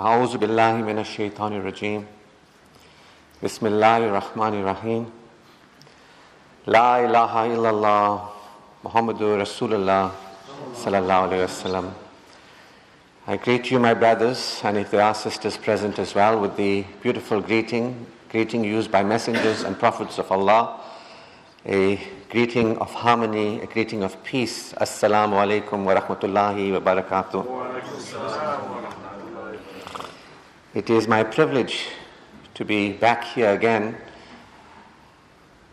أعوذ بالله من الشيطان الرجيم بسم الله الرحمن الرحيم لا إله إلا الله محمد رسول الله صلى الله عليه وسلم I greet you, my brothers, and if there are sisters present as well, with the beautiful greeting, greeting used by messengers and prophets of Allah, a greeting of harmony, a greeting of peace. Assalamu alaikum wa rahmatullahi wa barakatuh. It is my privilege to be back here again.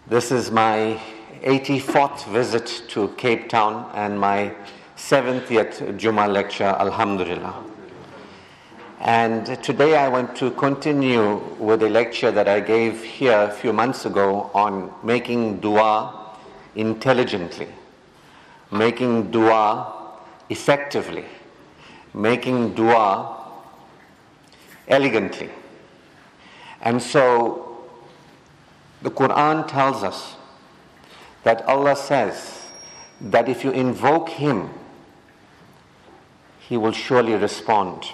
This is my 84th visit to Cape Town and my 70th Juma lecture, Alhamdulillah. And today I want to continue with a lecture that I gave here a few months ago on making dua intelligently, making dua effectively, making dua elegantly. And so the Quran tells us that Allah says that if you invoke Him, He will surely respond.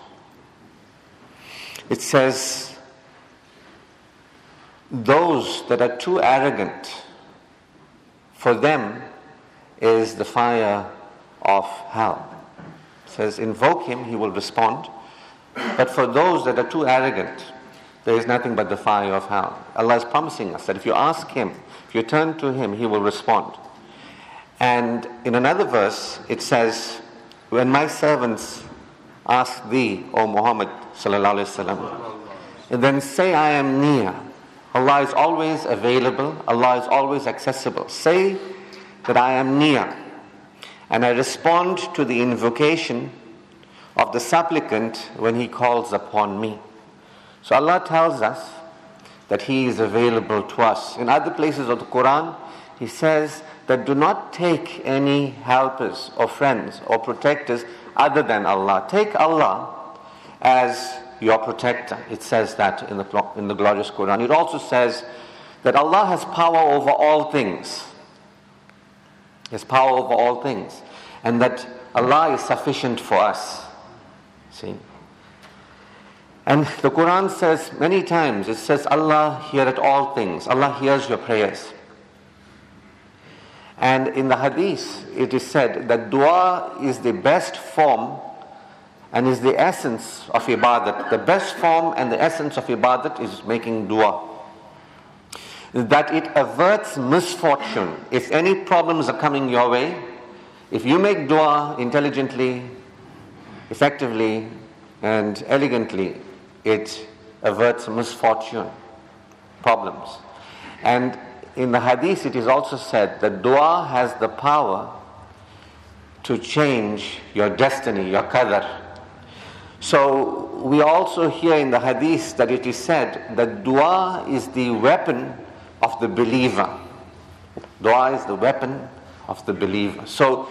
It says, those that are too arrogant, for them is the fire of hell. It says, invoke Him, He will respond. But for those that are too arrogant, there is nothing but the fire of hell. Allah is promising us that if you ask Him, if you turn to Him, He will respond. And in another verse, it says, When my servants ask thee, O Muhammad, وسلم, and then say, I am near. Allah is always available, Allah is always accessible. Say that I am near. And I respond to the invocation of the supplicant when he calls upon me. So Allah tells us that He is available to us. In other places of the Quran, He says that do not take any helpers or friends or protectors other than Allah. Take Allah as your protector. It says that in the, in the glorious Quran. It also says that Allah has power over all things. Has power over all things. And that Allah is sufficient for us. See? And the Quran says many times, it says, Allah heareth all things. Allah hears your prayers. And in the hadith, it is said that dua is the best form and is the essence of ibadat. The best form and the essence of ibadat is making dua. That it averts misfortune. If any problems are coming your way, if you make dua intelligently, effectively and elegantly, it averts misfortune, problems. And in the hadith, it is also said that dua has the power to change your destiny, your qadr. So we also hear in the hadith that it is said that dua is the weapon of the believer. Dua is the weapon of the believer. So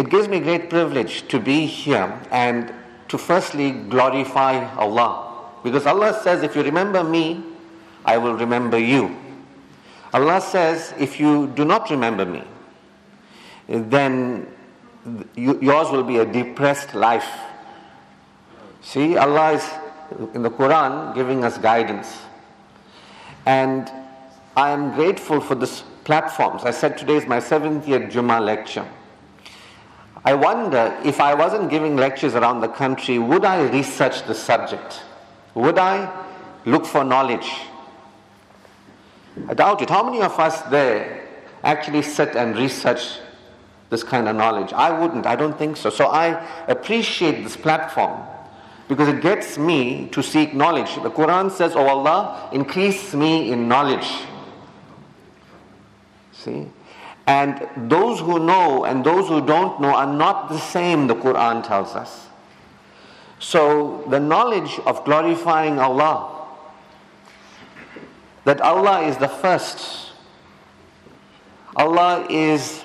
it gives me great privilege to be here and to firstly glorify Allah. Because Allah says, if you remember me, I will remember you. Allah says, if you do not remember me, then yours will be a depressed life. See, Allah is in the Quran giving us guidance. And I am grateful for this platforms. I said today is my seventh year Jummah lecture. I wonder if I wasn't giving lectures around the country, would I research the subject? Would I look for knowledge? I doubt it. How many of us there actually sit and research this kind of knowledge? I wouldn't. I don't think so. So I appreciate this platform because it gets me to seek knowledge. The Quran says, Oh Allah, increase me in knowledge. See? And those who know and those who don't know are not the same, the Quran tells us. So, the knowledge of glorifying Allah, that Allah is the first, Allah is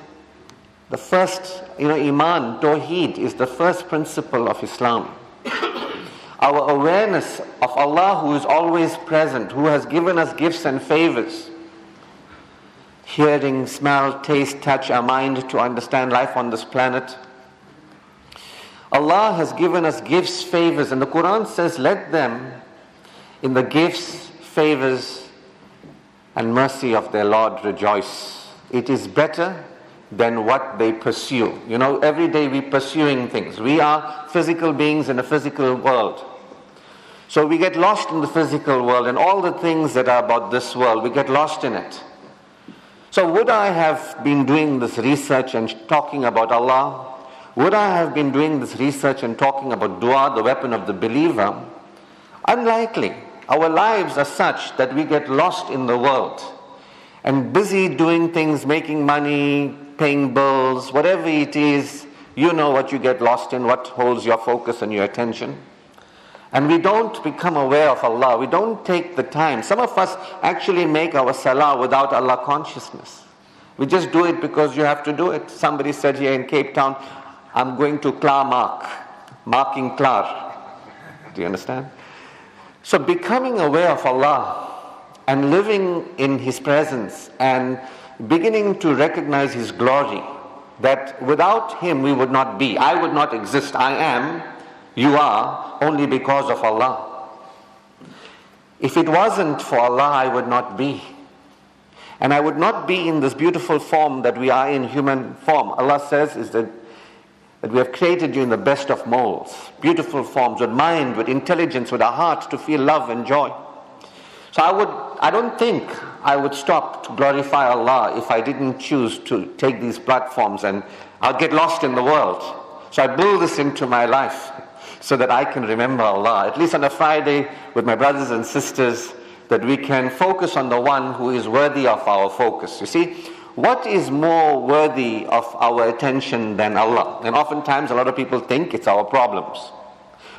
the first, you know, Iman, Tawheed is the first principle of Islam. Our awareness of Allah who is always present, who has given us gifts and favors hearing, smell, taste, touch, our mind to understand life on this planet. Allah has given us gifts, favors, and the Quran says, let them in the gifts, favors, and mercy of their Lord rejoice. It is better than what they pursue. You know, every day we're pursuing things. We are physical beings in a physical world. So we get lost in the physical world and all the things that are about this world, we get lost in it. So, would I have been doing this research and talking about Allah? Would I have been doing this research and talking about dua, the weapon of the believer? Unlikely. Our lives are such that we get lost in the world and busy doing things, making money, paying bills, whatever it is, you know what you get lost in, what holds your focus and your attention. And we don't become aware of Allah. We don't take the time. Some of us actually make our salah without Allah consciousness. We just do it because you have to do it. Somebody said here in Cape Town, I'm going to Klaarmark, marking Klaar. Do you understand? So becoming aware of Allah and living in His presence and beginning to recognize His glory, that without Him we would not be. I would not exist. I am you are only because of Allah. If it wasn't for Allah, I would not be. And I would not be in this beautiful form that we are in human form. Allah says is that, that we have created you in the best of molds, beautiful forms, with mind, with intelligence, with a heart to feel love and joy. So I would I don't think I would stop to glorify Allah if I didn't choose to take these platforms and I'll get lost in the world. So I build this into my life so that I can remember Allah, at least on a Friday with my brothers and sisters, that we can focus on the one who is worthy of our focus. You see, what is more worthy of our attention than Allah? And oftentimes, a lot of people think it's our problems.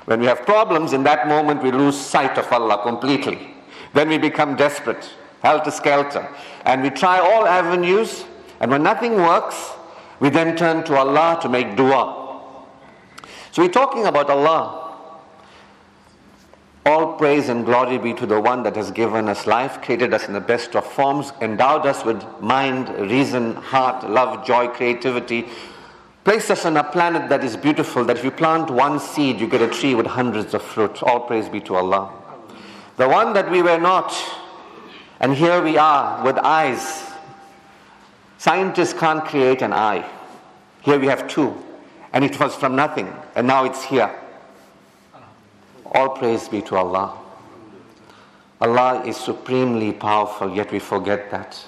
When we have problems, in that moment, we lose sight of Allah completely. Then we become desperate, helter skelter, and we try all avenues, and when nothing works, we then turn to Allah to make dua. So we're talking about Allah. All praise and glory be to the one that has given us life, created us in the best of forms, endowed us with mind, reason, heart, love, joy, creativity, placed us on a planet that is beautiful, that if you plant one seed, you get a tree with hundreds of fruit. All praise be to Allah. The one that we were not, and here we are with eyes. Scientists can't create an eye. Here we have two and it was from nothing, and now it's here. All praise be to Allah. Allah is supremely powerful, yet we forget that.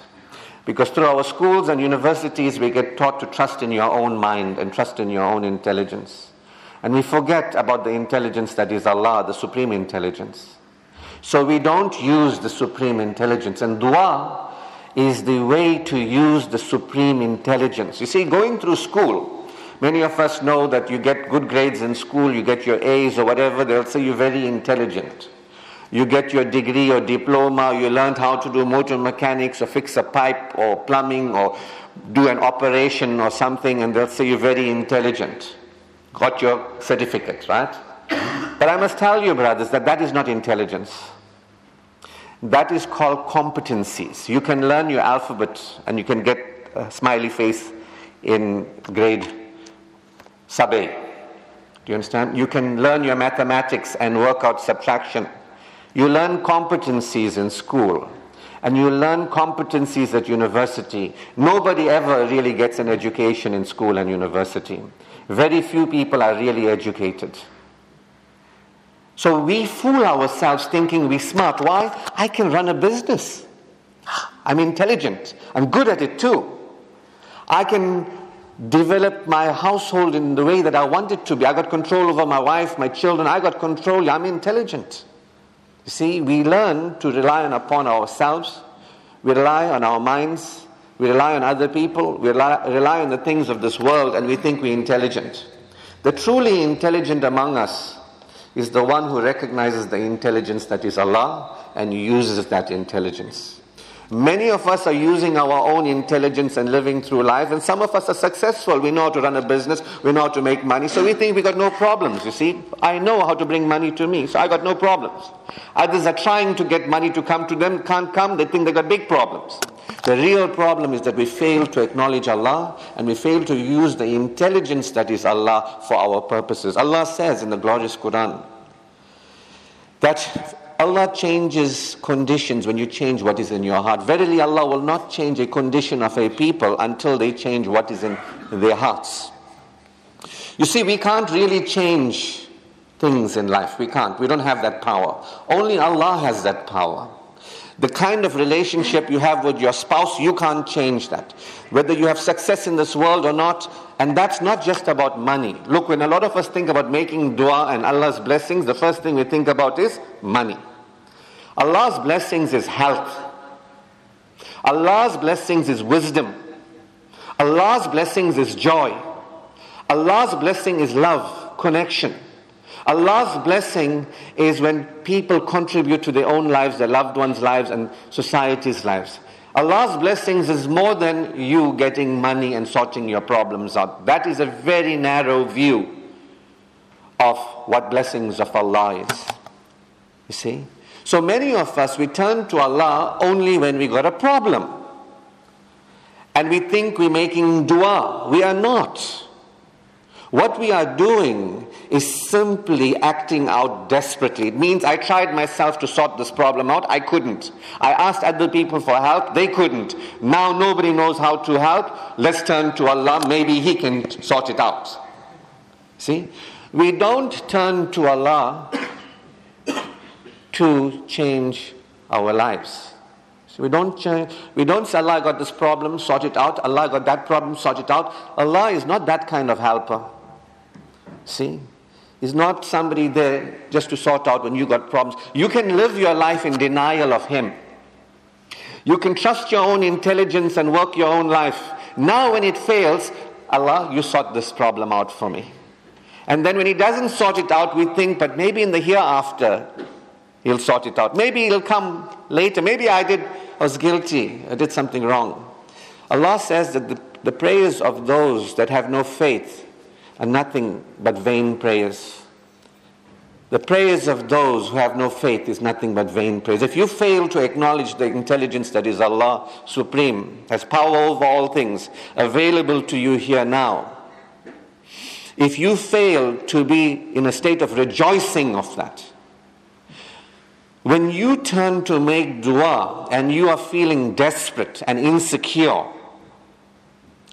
Because through our schools and universities, we get taught to trust in your own mind and trust in your own intelligence. And we forget about the intelligence that is Allah, the supreme intelligence. So we don't use the supreme intelligence. And dua is the way to use the supreme intelligence. You see, going through school, Many of us know that you get good grades in school, you get your A's or whatever, they'll say you're very intelligent. You get your degree or diploma, you learned how to do motor mechanics or fix a pipe or plumbing or do an operation or something, and they'll say you're very intelligent. Got your certificate, right? But I must tell you, brothers, that that is not intelligence. That is called competencies. You can learn your alphabet and you can get a smiley face in grade sub A. Do you understand? You can learn your mathematics and work out subtraction. You learn competencies in school and you learn competencies at university. Nobody ever really gets an education in school and university. Very few people are really educated. So we fool ourselves thinking we're smart. Why? I can run a business. I'm intelligent. I'm good at it too. I can develop my household in the way that I want it to be. I got control over my wife, my children. I got control. I'm intelligent. You see, we learn to rely on upon ourselves. We rely on our minds. We rely on other people. We rely, rely on the things of this world and we think we're intelligent. The truly intelligent among us is the one who recognizes the intelligence that is Allah and uses that intelligence. Many of us are using our own intelligence and living through life, and some of us are successful. We know how to run a business, we know how to make money, so we think we got no problems. You see, I know how to bring money to me, so I got no problems. Others are trying to get money to come to them, can't come, they think they got big problems. The real problem is that we fail to acknowledge Allah and we fail to use the intelligence that is Allah for our purposes. Allah says in the glorious Quran that Allah changes conditions when you change what is in your heart. Verily, Allah will not change a condition of a people until they change what is in their hearts. You see, we can't really change things in life. We can't. We don't have that power. Only Allah has that power. The kind of relationship you have with your spouse, you can't change that. Whether you have success in this world or not, and that's not just about money. Look, when a lot of us think about making dua and Allah's blessings, the first thing we think about is money. Allah's blessings is health. Allah's blessings is wisdom. Allah's blessings is joy. Allah's blessing is love, connection. Allah's blessing is when people contribute to their own lives, their loved ones' lives, and society's lives. Allah's blessings is more than you getting money and sorting your problems out. That is a very narrow view of what blessings of Allah is. You see? So many of us, we turn to Allah only when we got a problem. And we think we're making dua. We are not. What we are doing is simply acting out desperately. It means I tried myself to sort this problem out, I couldn't. I asked other people for help, they couldn't. Now nobody knows how to help, let's turn to Allah, maybe He can sort it out. See? We don't turn to Allah to change our lives. So we don't change, we don't say Allah got this problem, sort it out. Allah got that problem, sort it out. Allah is not that kind of helper. See? He's not somebody there just to sort out when you got problems. You can live your life in denial of Him. You can trust your own intelligence and work your own life. Now, when it fails, Allah, you sort this problem out for me. And then when He doesn't sort it out, we think, but maybe in the hereafter, He'll sort it out. Maybe He'll come later. Maybe I did, I was guilty, I did something wrong. Allah says that the, the prayers of those that have no faith are nothing but vain prayers. The prayers of those who have no faith is nothing but vain prayers. If you fail to acknowledge the intelligence that is Allah supreme, has power over all things, available to you here now, if you fail to be in a state of rejoicing of that, when you turn to make dua and you are feeling desperate and insecure,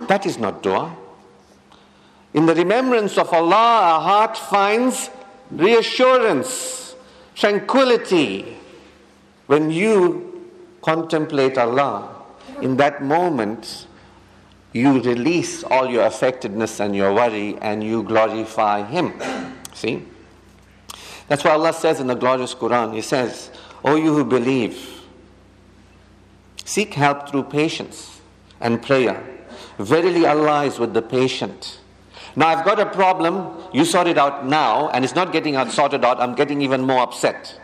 that is not dua. In the remembrance of Allah, our heart finds reassurance, tranquility. When you contemplate Allah, in that moment, you release all your affectedness and your worry and you glorify Him. See? That's what Allah says in the glorious Quran. He says, O you who believe, seek help through patience and prayer. Verily, Allah is with the patient. Now I've got a problem, you sort it out now, and it's not getting out sorted out, I'm getting even more upset.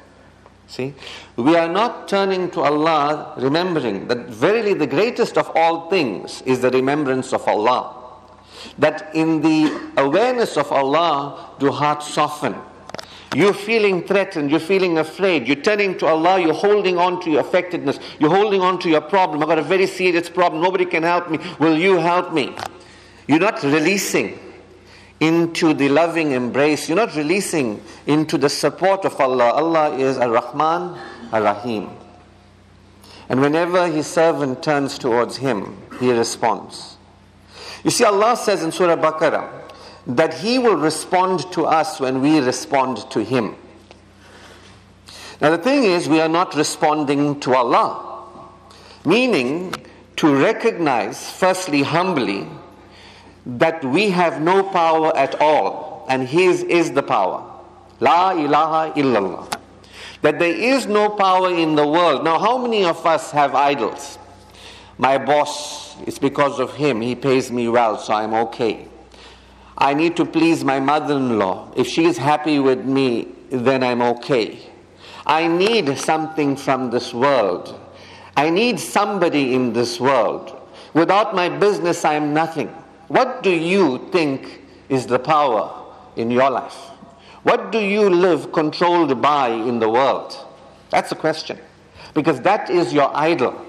See? We are not turning to Allah remembering that verily the greatest of all things is the remembrance of Allah. That in the awareness of Allah do hearts soften. You're feeling threatened, you're feeling afraid, you're turning to Allah, you're holding on to your affectedness, you're holding on to your problem. I've got a very serious problem, nobody can help me. Will you help me? You're not releasing into the loving embrace. You're not releasing into the support of Allah. Allah is Ar Rahman, Ar Rahim. And whenever His servant turns towards Him, He responds. You see, Allah says in Surah Baqarah that He will respond to us when we respond to Him. Now, the thing is, we are not responding to Allah, meaning to recognize, firstly, humbly, that we have no power at all and His is the power. La ilaha illallah. That there is no power in the world. Now, how many of us have idols? My boss, it's because of him. He pays me well, so I'm okay. I need to please my mother in law. If she is happy with me, then I'm okay. I need something from this world. I need somebody in this world. Without my business, I am nothing. What do you think is the power in your life? What do you live controlled by in the world? That's the question. Because that is your idol.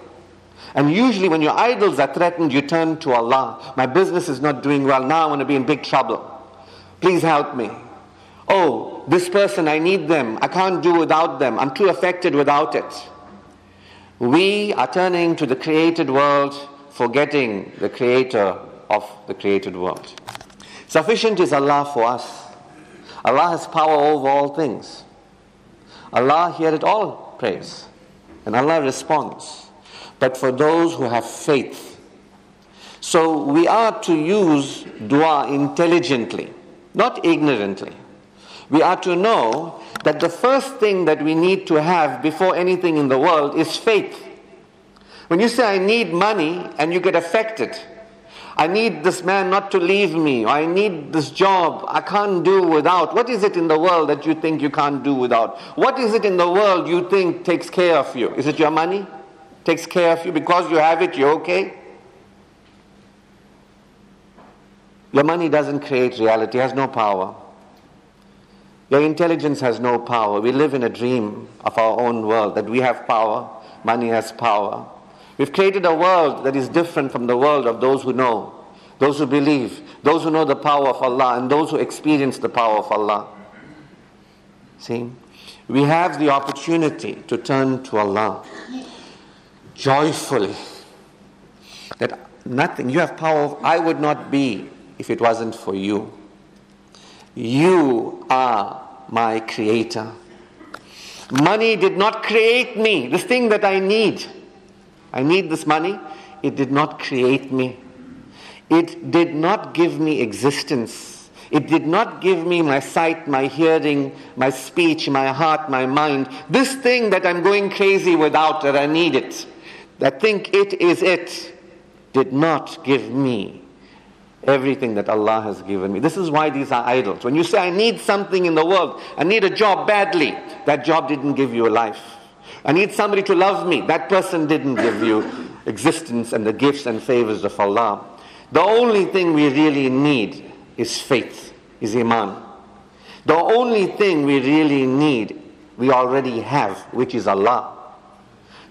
And usually, when your idols are threatened, you turn to Allah. My business is not doing well. Now I'm going to be in big trouble. Please help me. Oh, this person, I need them. I can't do without them. I'm too affected without it. We are turning to the created world, forgetting the creator of the created world. Sufficient is Allah for us. Allah has power over all things. Allah heareth all prayers, and Allah responds. But for those who have faith, so we are to use dua intelligently, not ignorantly. We are to know that the first thing that we need to have before anything in the world is faith. When you say, I need money, and you get affected, I need this man not to leave me, or I need this job, I can't do without. What is it in the world that you think you can't do without? What is it in the world you think takes care of you? Is it your money? Takes care of you because you have it, you're okay? Your money doesn't create reality, has no power. Your intelligence has no power. We live in a dream of our own world that we have power, money has power. We've created a world that is different from the world of those who know, those who believe, those who know the power of Allah, and those who experience the power of Allah. See? We have the opportunity to turn to Allah joyfully. That nothing, you have power, I would not be if it wasn't for you. You are my creator. Money did not create me, this thing that I need. I need this money. It did not create me. It did not give me existence. It did not give me my sight, my hearing, my speech, my heart, my mind. This thing that I'm going crazy without, that I need it, that think it is it, did not give me everything that Allah has given me. This is why these are idols. When you say, I need something in the world, I need a job badly, that job didn't give you a life. I need somebody to love me, that person didn't give you existence and the gifts and favors of Allah. The only thing we really need is faith, is Iman. The only thing we really need, we already have, which is Allah.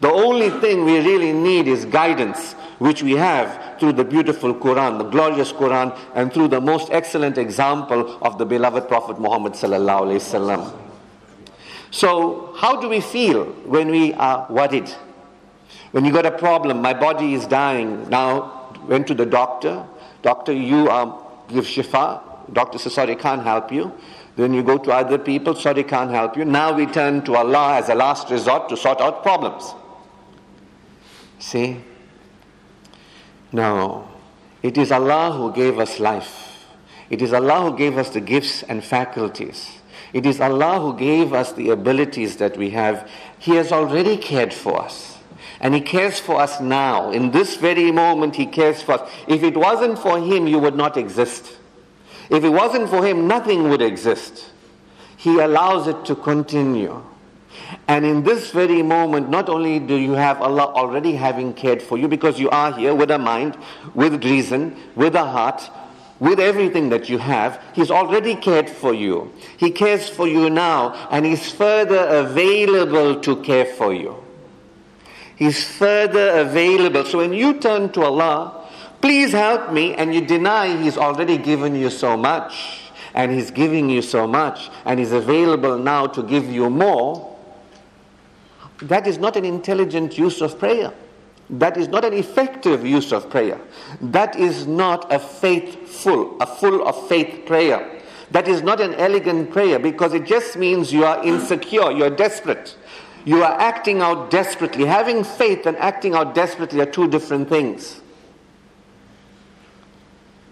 The only thing we really need is guidance, which we have through the beautiful Quran, the glorious Quran, and through the most excellent example of the beloved Prophet Muhammad sallallahu alaihi wasallam. So, how do we feel when we are worried? When you got a problem, my body is dying. Now, went to the doctor. Doctor, you um, give shifa. Doctor says, sorry, can't help you. Then you go to other people, sorry, can't help you. Now we turn to Allah as a last resort to sort out problems. See? No. It is Allah who gave us life. It is Allah who gave us the gifts and faculties. It is Allah who gave us the abilities that we have. He has already cared for us. And He cares for us now. In this very moment, He cares for us. If it wasn't for Him, you would not exist. If it wasn't for Him, nothing would exist. He allows it to continue. And in this very moment, not only do you have Allah already having cared for you, because you are here with a mind, with reason, with a heart, with everything that you have, He's already cared for you. He cares for you now, and He's further available to care for you. He's further available. So when you turn to Allah, please help me, and you deny He's already given you so much, and He's giving you so much, and He's available now to give you more, that is not an intelligent use of prayer. That is not an effective use of prayer. That is not a faithful, a full of faith prayer. That is not an elegant prayer because it just means you are insecure, you are desperate. You are acting out desperately. Having faith and acting out desperately are two different things.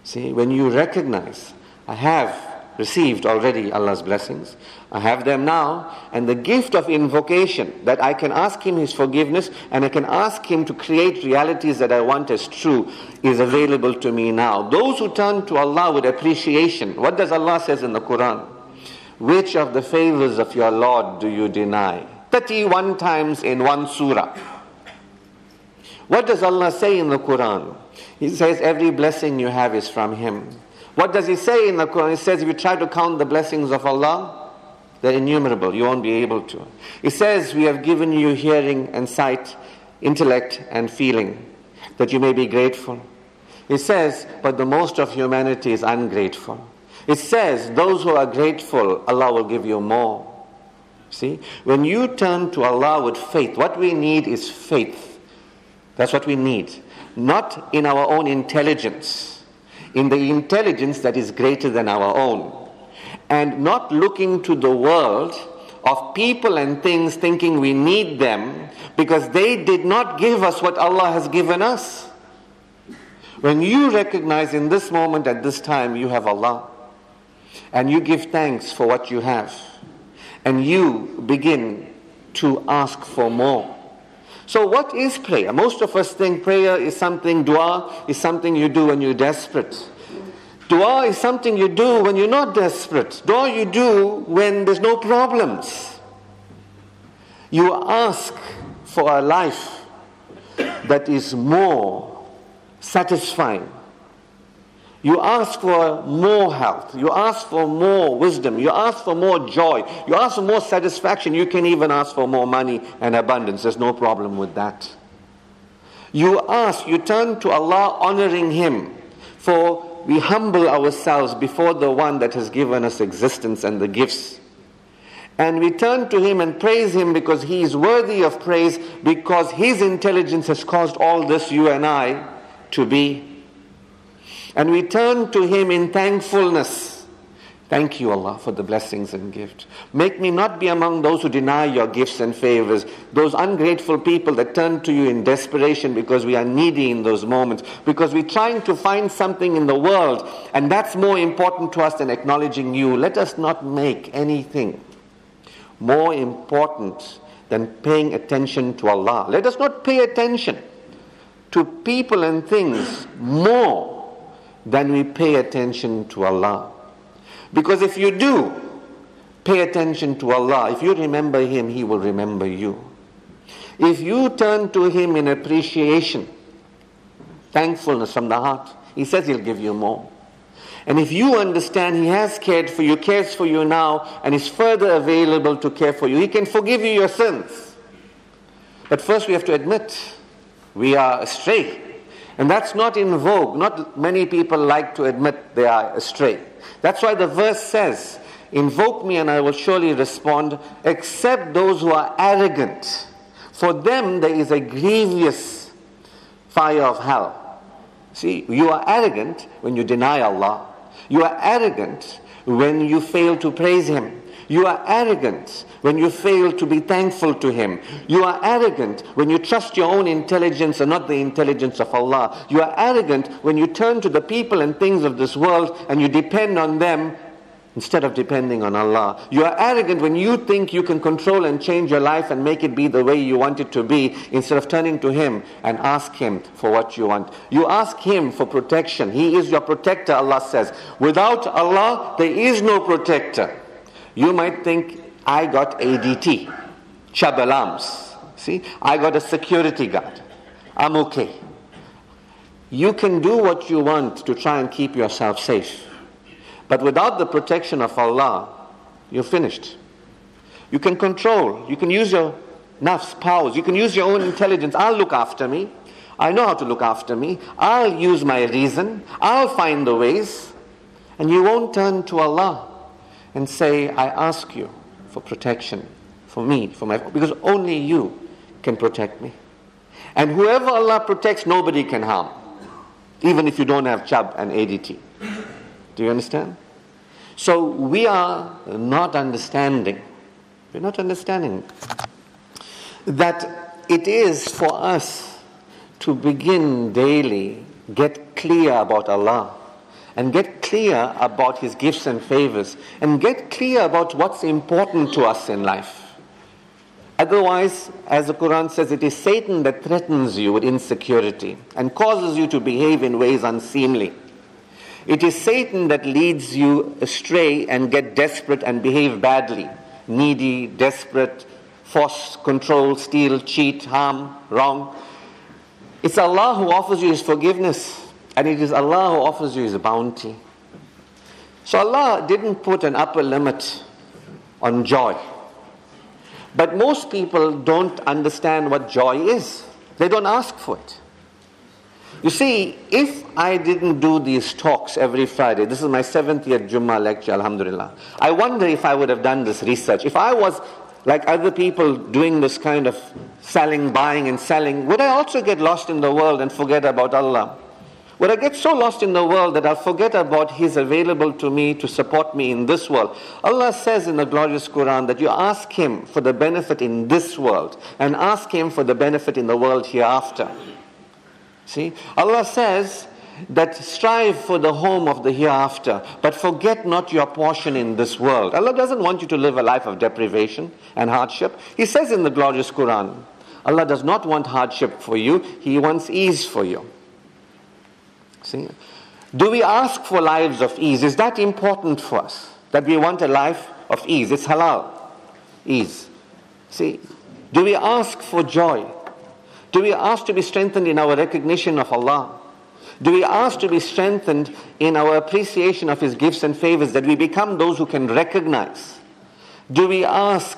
See, when you recognize, I have received already Allah's blessings. I have them now. And the gift of invocation, that I can ask Him His forgiveness and I can ask Him to create realities that I want as true, is available to me now. Those who turn to Allah with appreciation, what does Allah says in the Quran? Which of the favors of your Lord do you deny? 31 times in one surah. What does Allah say in the Quran? He says every blessing you have is from Him. What does He say in the Quran? He says if you try to count the blessings of Allah, they're innumerable. You won't be able to. He says we have given you hearing and sight, intellect and feeling, that you may be grateful. He says, but the most of humanity is ungrateful. It says, those who are grateful, Allah will give you more. See, when you turn to Allah with faith, what we need is faith. That's what we need. Not in our own intelligence, in the intelligence that is greater than our own. And not looking to the world of people and things thinking we need them because they did not give us what Allah has given us. When you recognize in this moment, at this time, you have Allah, and you give thanks for what you have, and you begin to ask for more. So, what is prayer? Most of us think prayer is something, dua is something you do when you're desperate. Dua is something you do when you're not desperate. Dua you do when there's no problems. You ask for a life that is more satisfying. You ask for more health. You ask for more wisdom. You ask for more joy. You ask for more satisfaction. You can even ask for more money and abundance. There's no problem with that. You ask, you turn to Allah honoring Him, for we humble ourselves before the one that has given us existence and the gifts. And we turn to Him and praise Him because He is worthy of praise because His intelligence has caused all this, you and I, to be. And we turn to Him in thankfulness. Thank you, Allah, for the blessings and gifts. Make me not be among those who deny your gifts and favors, those ungrateful people that turn to you in desperation because we are needy in those moments, because we're trying to find something in the world, and that's more important to us than acknowledging you. Let us not make anything more important than paying attention to Allah. Let us not pay attention to people and things more than we pay attention to Allah. Because if you do pay attention to Allah, if you remember Him, He will remember you. If you turn to Him in appreciation, thankfulness from the heart, He says He'll give you more. And if you understand He has cared for you, cares for you now, and is further available to care for you, He can forgive you your sins. But first we have to admit we are astray. And that's not in vogue. Not many people like to admit they are astray. That's why the verse says, Invoke me and I will surely respond, except those who are arrogant. For them there is a grievous fire of hell. See, you are arrogant when you deny Allah. You are arrogant when you fail to praise Him. You are arrogant when you fail to be thankful to Him. You are arrogant when you trust your own intelligence and not the intelligence of Allah. You are arrogant when you turn to the people and things of this world and you depend on them instead of depending on Allah. You are arrogant when you think you can control and change your life and make it be the way you want it to be instead of turning to Him and ask Him for what you want. You ask Him for protection. He is your protector, Allah says. Without Allah, there is no protector. You might think, I got ADT, Chubb alarms. See, I got a security guard. I'm okay. You can do what you want to try and keep yourself safe. But without the protection of Allah, you're finished. You can control, you can use your nafs, powers, you can use your own intelligence. I'll look after me. I know how to look after me. I'll use my reason. I'll find the ways. And you won't turn to Allah and say, I ask you for protection for me, for my because only you can protect me. And whoever Allah protects, nobody can harm. Even if you don't have Chubb and ADT. Do you understand? So we are not understanding. We're not understanding that it is for us to begin daily, get clear about Allah and get clear about His gifts and favors and get clear about what's important to us in life. Otherwise, as the Quran says, it is Satan that threatens you with insecurity and causes you to behave in ways unseemly. It is Satan that leads you astray and get desperate and behave badly, needy, desperate, force, control, steal, cheat, harm, wrong. It's Allah who offers you His forgiveness, and it is Allah who offers you His bounty. So Allah didn't put an upper limit on joy. But most people don't understand what joy is. They don't ask for it. You see, if I didn't do these talks every Friday, this is my seventh year Jummah lecture, Alhamdulillah. I wonder if I would have done this research. If I was like other people doing this kind of selling, buying, and selling, would I also get lost in the world and forget about Allah? Would I get so lost in the world that I'll forget about He's available to me to support me in this world? Allah says in the glorious Quran that you ask Him for the benefit in this world and ask Him for the benefit in the world hereafter. See, Allah says that strive for the home of the hereafter, but forget not your portion in this world. Allah doesn't want you to live a life of deprivation and hardship. He says in the glorious Quran, Allah does not want hardship for you, He wants ease for you. See? Do we ask for lives of ease? Is that important for us? That we want a life of ease? It's halal. Ease. See? Do we ask for joy? Do we ask to be strengthened in our recognition of Allah? Do we ask to be strengthened in our appreciation of His gifts and favors, that we become those who can recognize? Do we ask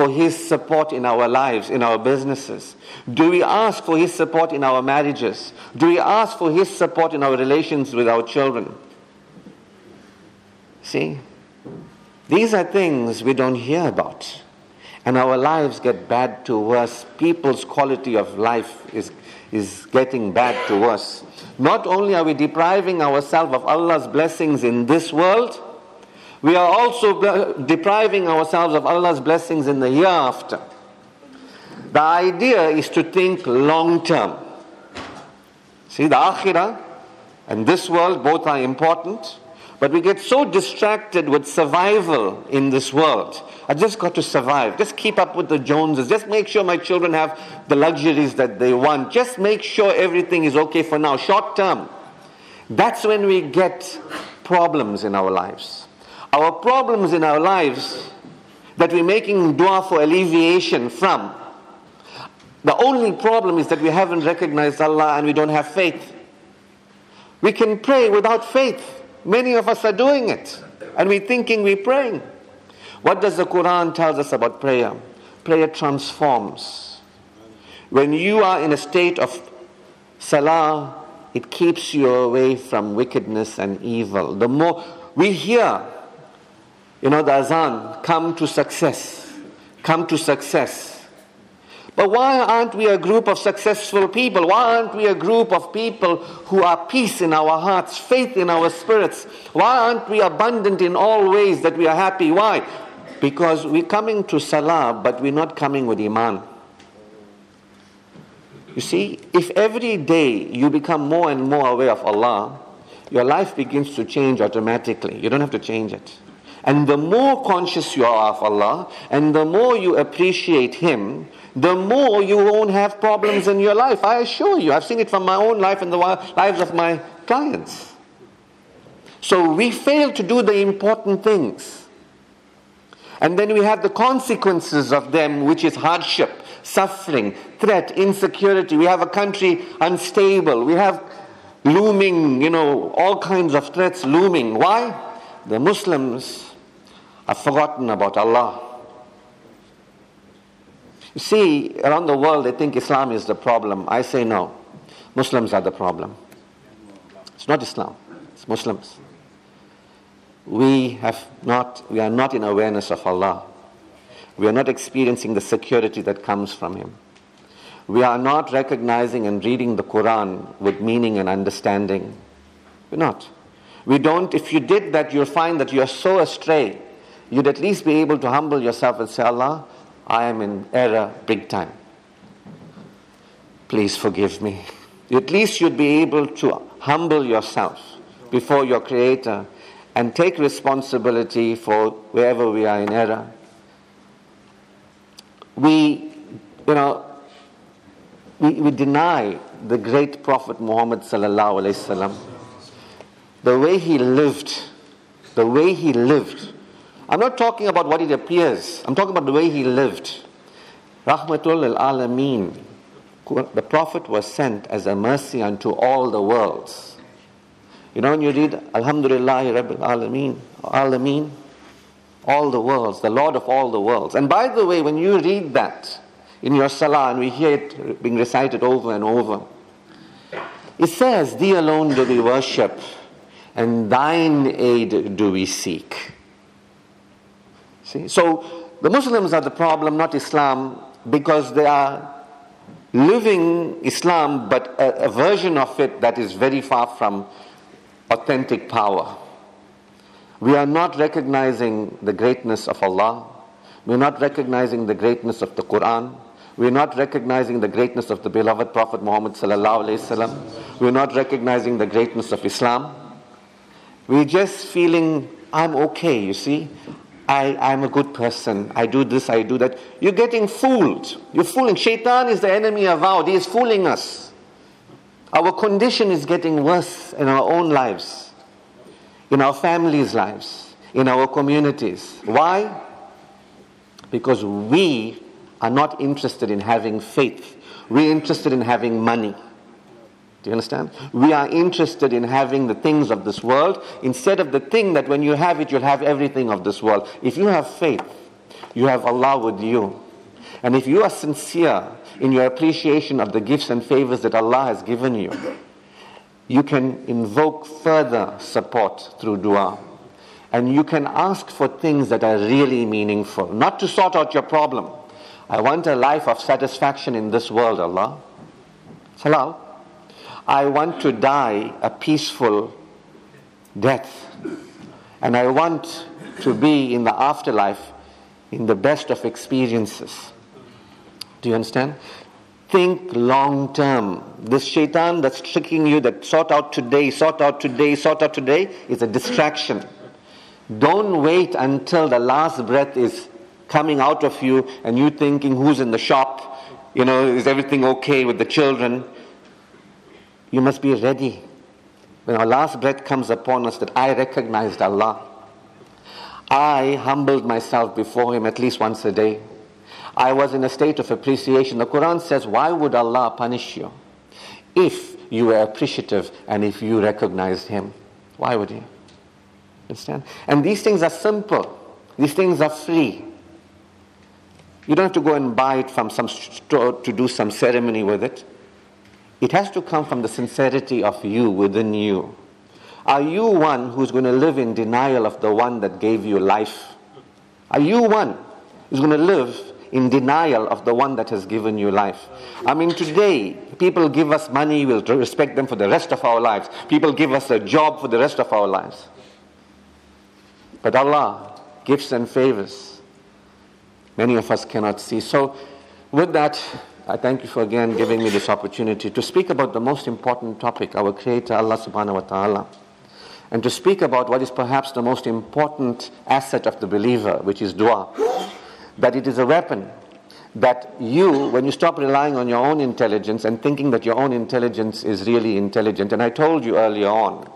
for His support in our lives, in our businesses? Do we ask for His support in our marriages? Do we ask for His support in our relations with our children? See, these are things we don't hear about and our lives get bad to worse. People's quality of life is, is getting bad to worse. Not only are we depriving ourselves of Allah's blessings in this world, we are also depriving ourselves of Allah's blessings in the hereafter. The idea is to think long term. See, the akhirah and this world both are important. But we get so distracted with survival in this world. I just got to survive. Just keep up with the Joneses. Just make sure my children have the luxuries that they want. Just make sure everything is okay for now, short term. That's when we get problems in our lives. Our problems in our lives that we're making dua for alleviation from. The only problem is that we haven't recognized Allah and we don't have faith. We can pray without faith. Many of us are doing it. And we're thinking we're praying. What does the Quran tell us about prayer? Prayer transforms. When you are in a state of salah, it keeps you away from wickedness and evil. The more we hear, you know, the azan, come to success, come to success. But why aren't we a group of successful people? Why aren't we a group of people who are peace in our hearts, faith in our spirits? Why aren't we abundant in all ways that we are happy? Why? Because we're coming to Salah, but we're not coming with Iman. You see, if every day you become more and more aware of Allah, your life begins to change automatically. You don't have to change it. And the more conscious you are of Allah, and the more you appreciate Him, the more you won't have problems in your life. I assure you, I've seen it from my own life and the lives of my clients. So we fail to do the important things. And then we have the consequences of them, which is hardship, suffering, threat, insecurity. We have a country unstable. We have looming, you know, all kinds of threats looming. Why? The Muslims have forgotten about Allah. You see, around the world they think Islam is the problem. I say no. Muslims are the problem. It's not Islam, it's Muslims. We have not we are not in awareness of Allah. We are not experiencing the security that comes from Him. We are not recognizing and reading the Quran with meaning and understanding. We're not. We don't, if you did that, you'll find that you're so astray. You'd at least be able to humble yourself and say, Allah, I am in error big time. Please forgive me. At least you'd be able to humble yourself before your Creator and take responsibility for wherever we are in error. We, you know, we, we deny the great Prophet Muhammad sallallahu alaihi wasallam. The way he lived, the way he lived I'm not talking about what it appears. I'm talking about the way he lived. Rahmatul al Alameen, the Prophet was sent as a mercy unto all the worlds. You know, when you read Alhamdulillah Rabbil Alameen, Alameen, all the worlds, the Lord of all the worlds. And by the way, when you read that in your salah, and we hear it being recited over and over, it says, Thee alone do we worship, and thine aid do we seek. See? So the Muslims are the problem, not Islam, because they are living Islam, but a, a version of it that is very far from authentic power. We are not recognizing the greatness of Allah. We're not recognizing the greatness of the Quran. We're not recognizing the greatness of the beloved Prophet Muhammad We're not recognizing the greatness of Islam. We're just feeling, I'm okay, you see. I, I'm a good person. I do this, I do that. You're getting fooled. You're fooling. Shaitan is the enemy of our. He is fooling us. Our condition is getting worse in our own lives in our families' lives, in our communities. Why? Because we are not interested in having faith. We're interested in having money. Do you understand? We are interested in having the things of this world instead of the thing that when you have it, you'll have everything of this world. If you have faith, you have Allah with you. And if you are sincere in your appreciation of the gifts and favors that Allah has given you, you can invoke further support through dua. And you can ask for things that are really meaningful, not to sort out your problem. I want a life of satisfaction in this world, Allah. Salam. I want to die a peaceful death. And I want to be in the afterlife in the best of experiences. Do you understand? Think long term. This shaitan that's tricking you that sort out today, sort out today, sort out today is a distraction. Don't wait until the last breath is coming out of you and you thinking who's in the shop, you know, is everything okay with the children? You must be ready. When our last breath comes upon us that I recognized Allah. I humbled myself before Him at least once a day. I was in a state of appreciation. The Quran says, Why would Allah punish you if you were appreciative and if you recognized Him? Why would He? Understand? And these things are simple, these things are free. You don't have to go and buy it from some store to do some ceremony with it. It has to come from the sincerity of you within you. Are you one who's going to live in denial of the one that gave you life? Are you one who's going to live in denial of the one that has given you life. I mean, today, people give us money, we'll respect them for the rest of our lives. People give us a job for the rest of our lives. But Allah, gifts and favors, many of us cannot see. So, with that, I thank you for again giving me this opportunity to speak about the most important topic, our Creator, Allah subhanahu wa ta'ala. And to speak about what is perhaps the most important asset of the believer, which is dua that it is a weapon that you, when you stop relying on your own intelligence and thinking that your own intelligence is really intelligent, and I told you earlier on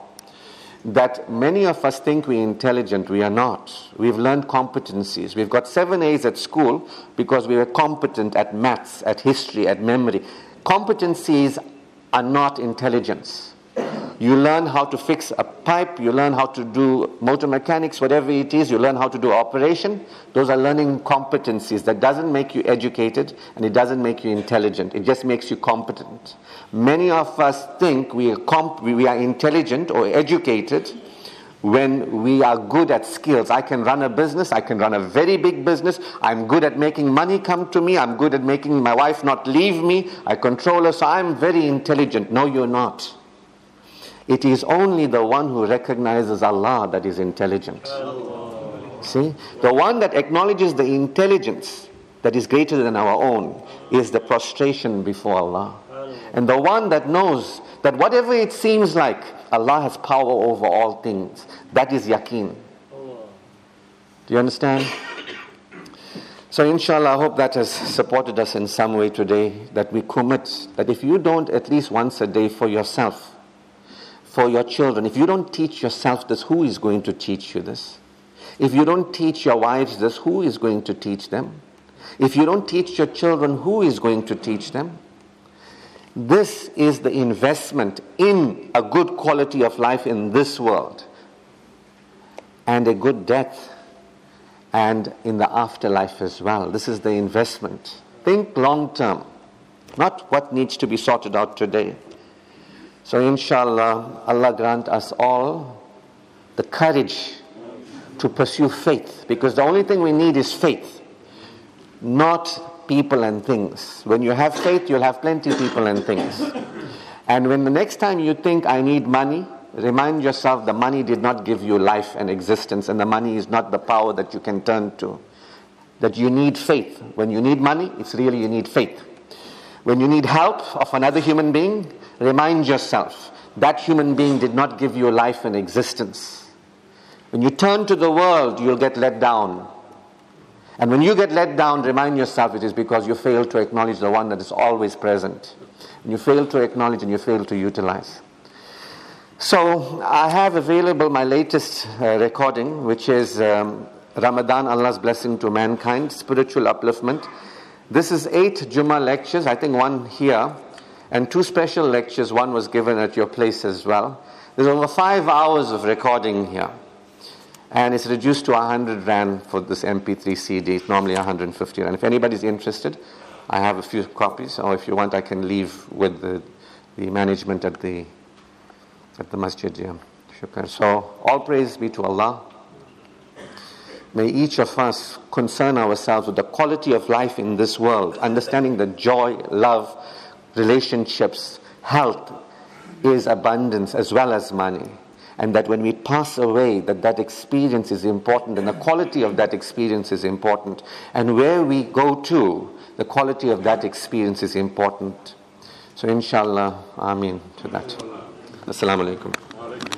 that many of us think we're intelligent, we are not. We've learned competencies. We've got seven A's at school because we were competent at maths, at history, at memory. Competencies are not intelligence. You learn how to fix a pipe, you learn how to do motor mechanics, whatever it is, you learn how to do operation. Those are learning competencies. That doesn't make you educated and it doesn't make you intelligent. It just makes you competent. Many of us think we are, comp- we are intelligent or educated when we are good at skills. I can run a business, I can run a very big business, I'm good at making money come to me, I'm good at making my wife not leave me, I control her, so I'm very intelligent. No, you're not. It is only the one who recognizes Allah that is intelligent. See? The one that acknowledges the intelligence that is greater than our own is the prostration before Allah. And the one that knows that whatever it seems like, Allah has power over all things. That is yaqeen. Do you understand? So, inshallah, I hope that has supported us in some way today. That we commit that if you don't at least once a day for yourself, for your children. If you don't teach yourself this, who is going to teach you this? If you don't teach your wives this, who is going to teach them? If you don't teach your children, who is going to teach them? This is the investment in a good quality of life in this world and a good death and in the afterlife as well. This is the investment. Think long term, not what needs to be sorted out today. So, inshallah, Allah grant us all the courage to pursue faith because the only thing we need is faith, not people and things. When you have faith, you'll have plenty of people and things. And when the next time you think, I need money, remind yourself the money did not give you life and existence, and the money is not the power that you can turn to. That you need faith. When you need money, it's really you need faith. When you need help of another human being, remind yourself that human being did not give you life and existence. When you turn to the world, you'll get let down. And when you get let down, remind yourself it is because you fail to acknowledge the one that is always present. And you fail to acknowledge and you fail to utilize. So I have available my latest uh, recording, which is um, Ramadan, Allah's blessing to mankind, spiritual upliftment. This is eight Juma lectures, I think one here, and two special lectures. One was given at your place as well. There's over five hours of recording here. And it's reduced to 100 Rand for this MP3 CD. It's normally 150 Rand. If anybody's interested, I have a few copies, or if you want, I can leave with the, the management at the, at the masjid. Yeah. So, all praise be to Allah. May each of us concern ourselves with the quality of life in this world, understanding the joy, love, relationships, health is abundance as well as money. And that when we pass away that that experience is important and the quality of that experience is important. And where we go to the quality of that experience is important. So inshallah ameen to that. Assalamu alaikum